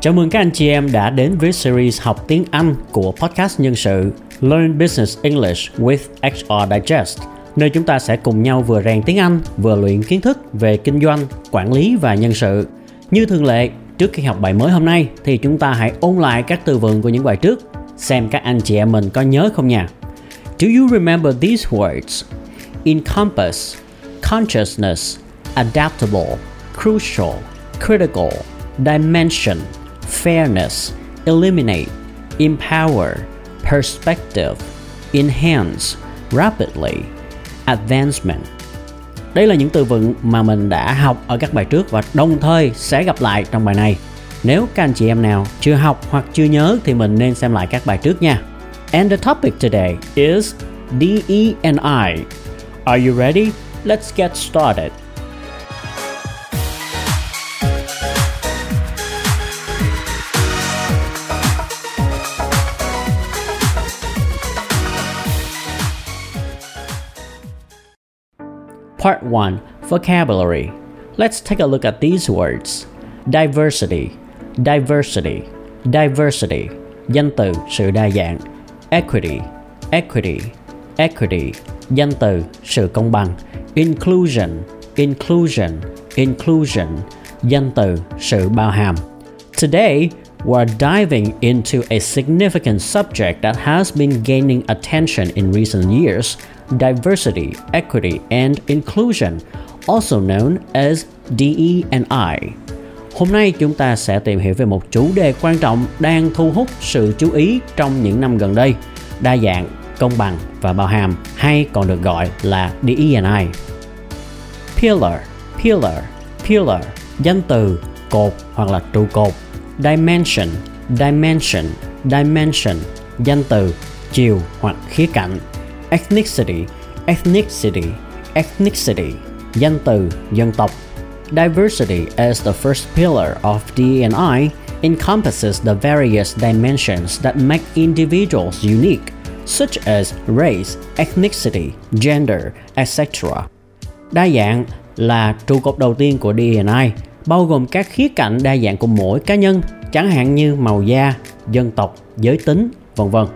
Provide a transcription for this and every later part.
Chào mừng các anh chị em đã đến với series học tiếng Anh của podcast nhân sự Learn Business English with HR Digest, nơi chúng ta sẽ cùng nhau vừa rèn tiếng Anh, vừa luyện kiến thức về kinh doanh, quản lý và nhân sự. Như thường lệ, trước khi học bài mới hôm nay thì chúng ta hãy ôn lại các từ vựng của những bài trước, xem các anh chị em mình có nhớ không nha. Do you remember these words? Encompass, consciousness, adaptable, crucial, critical, dimension, fairness, eliminate, empower, perspective, enhance, rapidly, advancement. Đây là những từ vựng mà mình đã học ở các bài trước và đồng thời sẽ gặp lại trong bài này. Nếu các anh chị em nào chưa học hoặc chưa nhớ thì mình nên xem lại các bài trước nha. And the topic today is DE and I. Are you ready? Let's get started. Part 1 Vocabulary. Let's take a look at these words. Diversity, diversity, diversity, danh từ sự đa dạng. Equity, equity, equity, danh từ sự công bằng. Inclusion, inclusion, inclusion, danh từ sự bao hàm. Today, we're diving into a significant subject that has been gaining attention in recent years diversity, equity, and inclusion, also known as DE&I. Hôm nay chúng ta sẽ tìm hiểu về một chủ đề quan trọng đang thu hút sự chú ý trong những năm gần đây, đa dạng, công bằng và bao hàm hay còn được gọi là DE&I. Pillar, pillar, pillar, danh từ cột hoặc là trụ cột. Dimension, dimension, dimension, danh từ chiều hoặc khía cạnh ethnicity, ethnicity, ethnicity, danh từ, dân tộc. Diversity as the first pillar of D&I encompasses the various dimensions that make individuals unique, such as race, ethnicity, gender, etc. Đa dạng là trụ cột đầu tiên của D&I, bao gồm các khía cạnh đa dạng của mỗi cá nhân, chẳng hạn như màu da, dân tộc, giới tính, vân vân.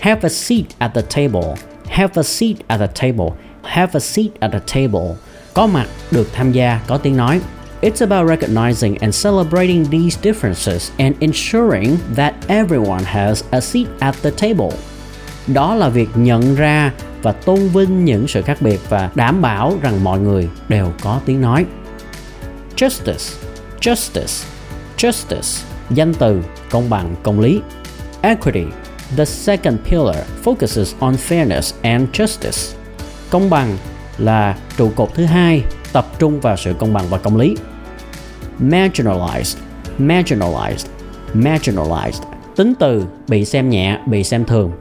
Have a seat at the table. Have a seat at the table. Have a seat at the table. Có mặt, được tham gia, có tiếng nói. It's about recognizing and celebrating these differences and ensuring that everyone has a seat at the table. Đó là việc nhận ra và tôn vinh những sự khác biệt và đảm bảo rằng mọi người đều có tiếng nói. Justice, justice, justice, danh từ, công bằng, công lý. Equity, The second pillar focuses on fairness and justice. Công bằng là trụ cột thứ hai, tập trung vào sự công bằng và công lý. Marginalized, marginalized, marginalized, tính từ bị xem nhẹ, bị xem thường.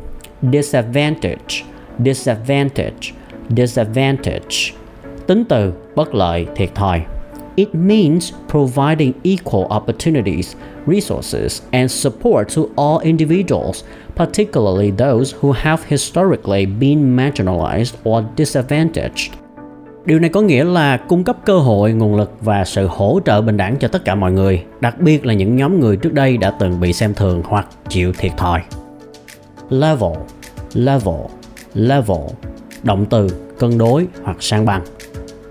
Disadvantage, disadvantage, disadvantage, tính từ bất lợi, thiệt thòi. It means providing equal opportunities, resources, and support to all individuals, particularly those who have historically been marginalized or disadvantaged. Điều này có nghĩa là cung cấp cơ hội, nguồn lực và sự hỗ trợ bình đẳng cho tất cả mọi người, đặc biệt là những nhóm người trước đây đã từng bị xem thường hoặc chịu thiệt thòi. Level, level, level, động từ cân đối hoặc sang bằng.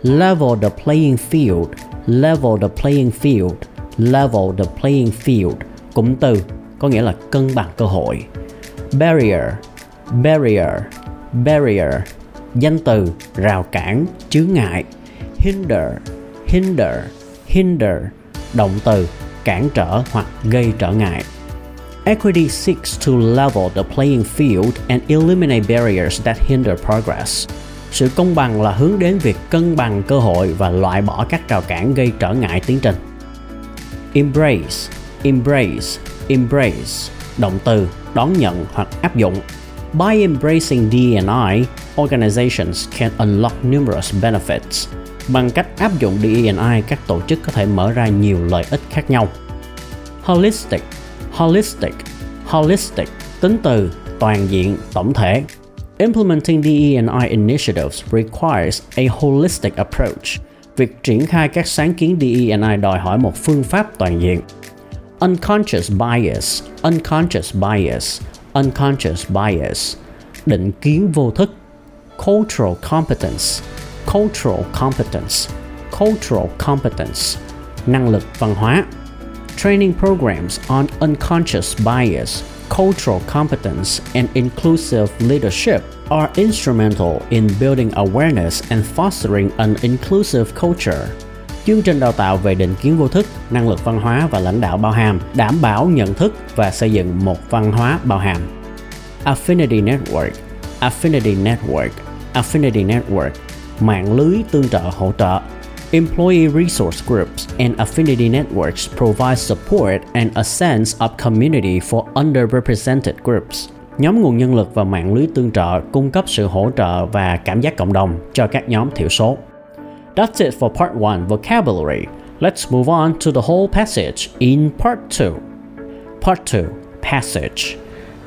Level the playing field level the playing field, level the playing field cụm từ, có nghĩa là cân bằng cơ hội. Barrier barrier barrier, danh từ, rào cản, chướng ngại. Hinder hinder hinder, động từ, cản trở hoặc gây trở ngại. Equity seeks to level the playing field and eliminate barriers that hinder progress sự công bằng là hướng đến việc cân bằng cơ hội và loại bỏ các rào cản gây trở ngại tiến trình embrace embrace embrace động từ đón nhận hoặc áp dụng By embracing D&I, organizations can unlock numerous benefits. Bằng cách áp dụng D&I, các tổ chức có thể mở ra nhiều lợi ích khác nhau. Holistic, holistic, holistic, tính từ toàn diện, tổng thể. Implementing DE&I initiatives requires a holistic approach. Việc triển khai các sáng kiến DE&I đòi hỏi một phương pháp toàn diện. unconscious bias, unconscious bias, unconscious bias, định kiến vô thức, cultural competence, cultural competence, cultural competence, năng lực văn hóa. Training programs on unconscious bias, cultural competence, and inclusive leadership are instrumental in building awareness and fostering an inclusive culture. Chương trình đào tạo về định kiến vô thức, năng lực văn hóa và lãnh đạo bao hàm, đảm bảo nhận thức và xây dựng một văn hóa bao hàm. Affinity Network Affinity Network Affinity Network Mạng lưới tương trợ hỗ trợ Employee resource groups and affinity networks provide support and a sense of community for underrepresented groups. Nhóm nguồn nhân lực và mạng lưới tương trợ cung cấp sự hỗ trợ và cảm giác cộng đồng cho các nhóm thiểu số. That's it for part 1 vocabulary. Let's move on to the whole passage in part 2. Part 2 Passage.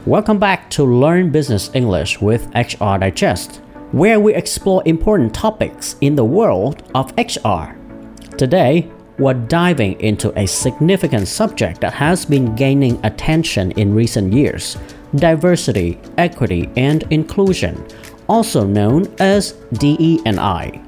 Welcome back to Learn Business English with HR Digest where we explore important topics in the world of HR. Today, we're diving into a significant subject that has been gaining attention in recent years diversity, equity, and inclusion, also known as DE&I.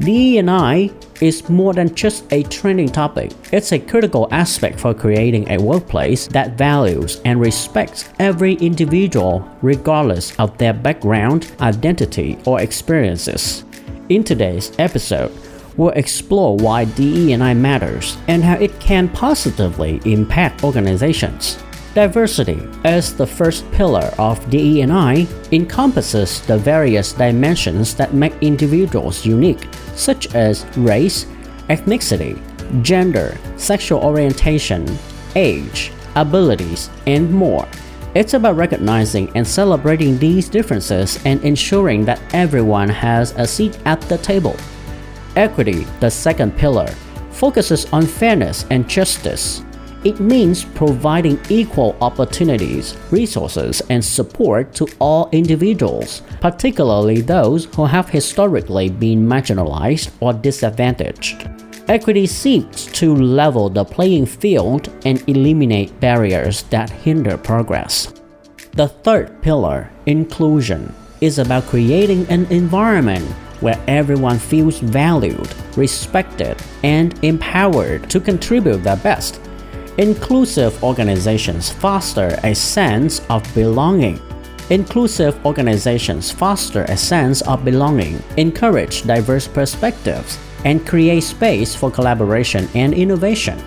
DE&I is more than just a trending topic. It's a critical aspect for creating a workplace that values and respects every individual regardless of their background, identity, or experiences. In today's episode, we'll explore why DE&I matters and how it can positively impact organizations. Diversity, as the first pillar of DE&I, encompasses the various dimensions that make individuals unique, such as race, ethnicity, gender, sexual orientation, age, abilities, and more. It's about recognizing and celebrating these differences and ensuring that everyone has a seat at the table. Equity, the second pillar, focuses on fairness and justice. It means providing equal opportunities, resources, and support to all individuals, particularly those who have historically been marginalized or disadvantaged. Equity seeks to level the playing field and eliminate barriers that hinder progress. The third pillar, inclusion, is about creating an environment where everyone feels valued, respected, and empowered to contribute their best Inclusive organizations foster a sense of belonging. Inclusive organizations foster a sense of belonging, encourage diverse perspectives, and create space for collaboration and innovation.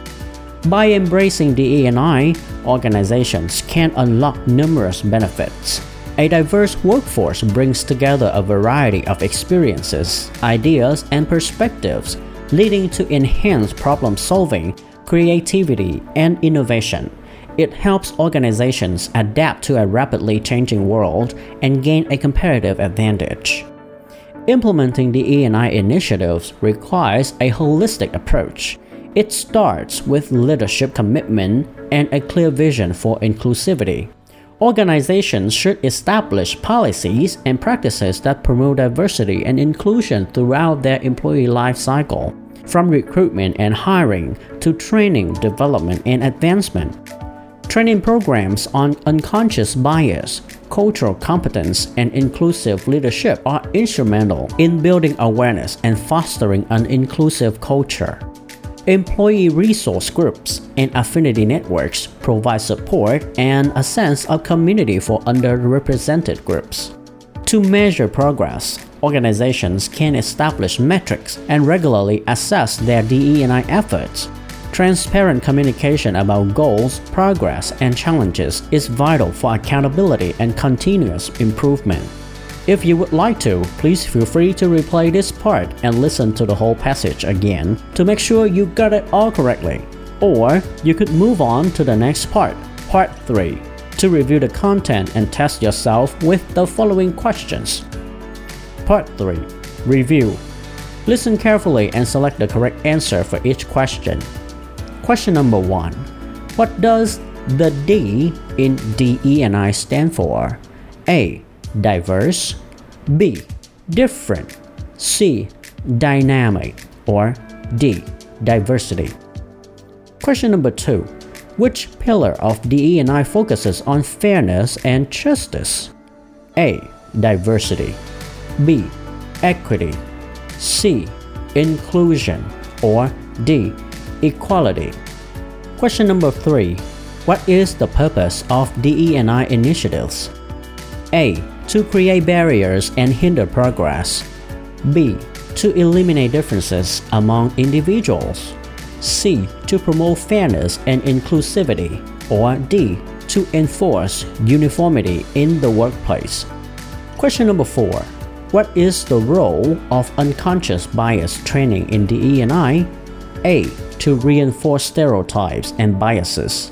By embracing DE&I, organizations can unlock numerous benefits. A diverse workforce brings together a variety of experiences, ideas, and perspectives, leading to enhanced problem solving creativity, and innovation. It helps organizations adapt to a rapidly changing world and gain a competitive advantage. Implementing DE&I initiatives requires a holistic approach. It starts with leadership commitment and a clear vision for inclusivity. Organizations should establish policies and practices that promote diversity and inclusion throughout their employee life cycle from recruitment and hiring to training, development, and advancement. Training programs on unconscious bias, cultural competence, and inclusive leadership are instrumental in building awareness and fostering an inclusive culture. Employee resource groups and affinity networks provide support and a sense of community for underrepresented groups. To measure progress, organizations can establish metrics and regularly assess their DE&I efforts. Transparent communication about goals, progress, and challenges is vital for accountability and continuous improvement. If you would like to, please feel free to replay this part and listen to the whole passage again to make sure you got it all correctly. Or you could move on to the next part, part 3, to review the content and test yourself with the following questions. Part 3 Review Listen carefully and select the correct answer for each question. Question number 1 What does the D in DE&I stand for? A. Diverse B. Different C. Dynamic or D. Diversity. Question number 2 Which pillar of DE&I focuses on fairness and justice? A. Diversity B. Equity C. Inclusion or D. Equality Question number 3. What is the purpose of DE&I initiatives? A. To create barriers and hinder progress. B. To eliminate differences among individuals. C. To promote fairness and inclusivity. Or D. To enforce uniformity in the workplace. Question number 4. What is the role of unconscious bias training in DE&I? A. To reinforce stereotypes and biases.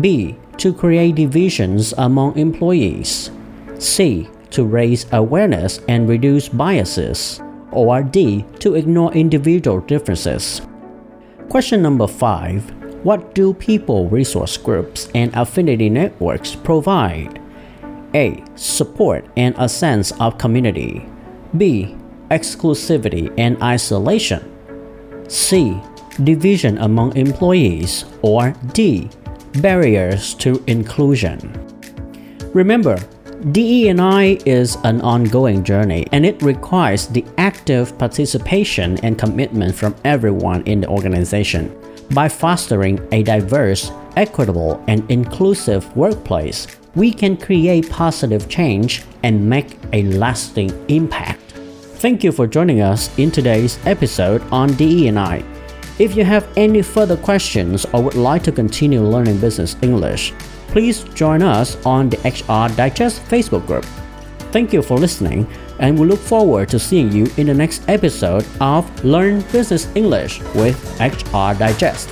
B. To create divisions among employees. C. To raise awareness and reduce biases. Or D. To ignore individual differences. Question number 5. What do people resource groups and affinity networks provide? A. Support and a sense of community. B. Exclusivity and isolation. C. Division among employees. Or D. Barriers to inclusion. Remember, DE&I is an ongoing journey and it requires the active participation and commitment from everyone in the organization. By fostering a diverse, equitable, and inclusive workplace, we can create positive change and make a lasting impact. Thank you for joining us in today's episode on DE&I. If you have any further questions or would like to continue learning business English, please join us on the HR Digest Facebook group. Thank you for listening, and we look forward to seeing you in the next episode of Learn Business English with HR Digest.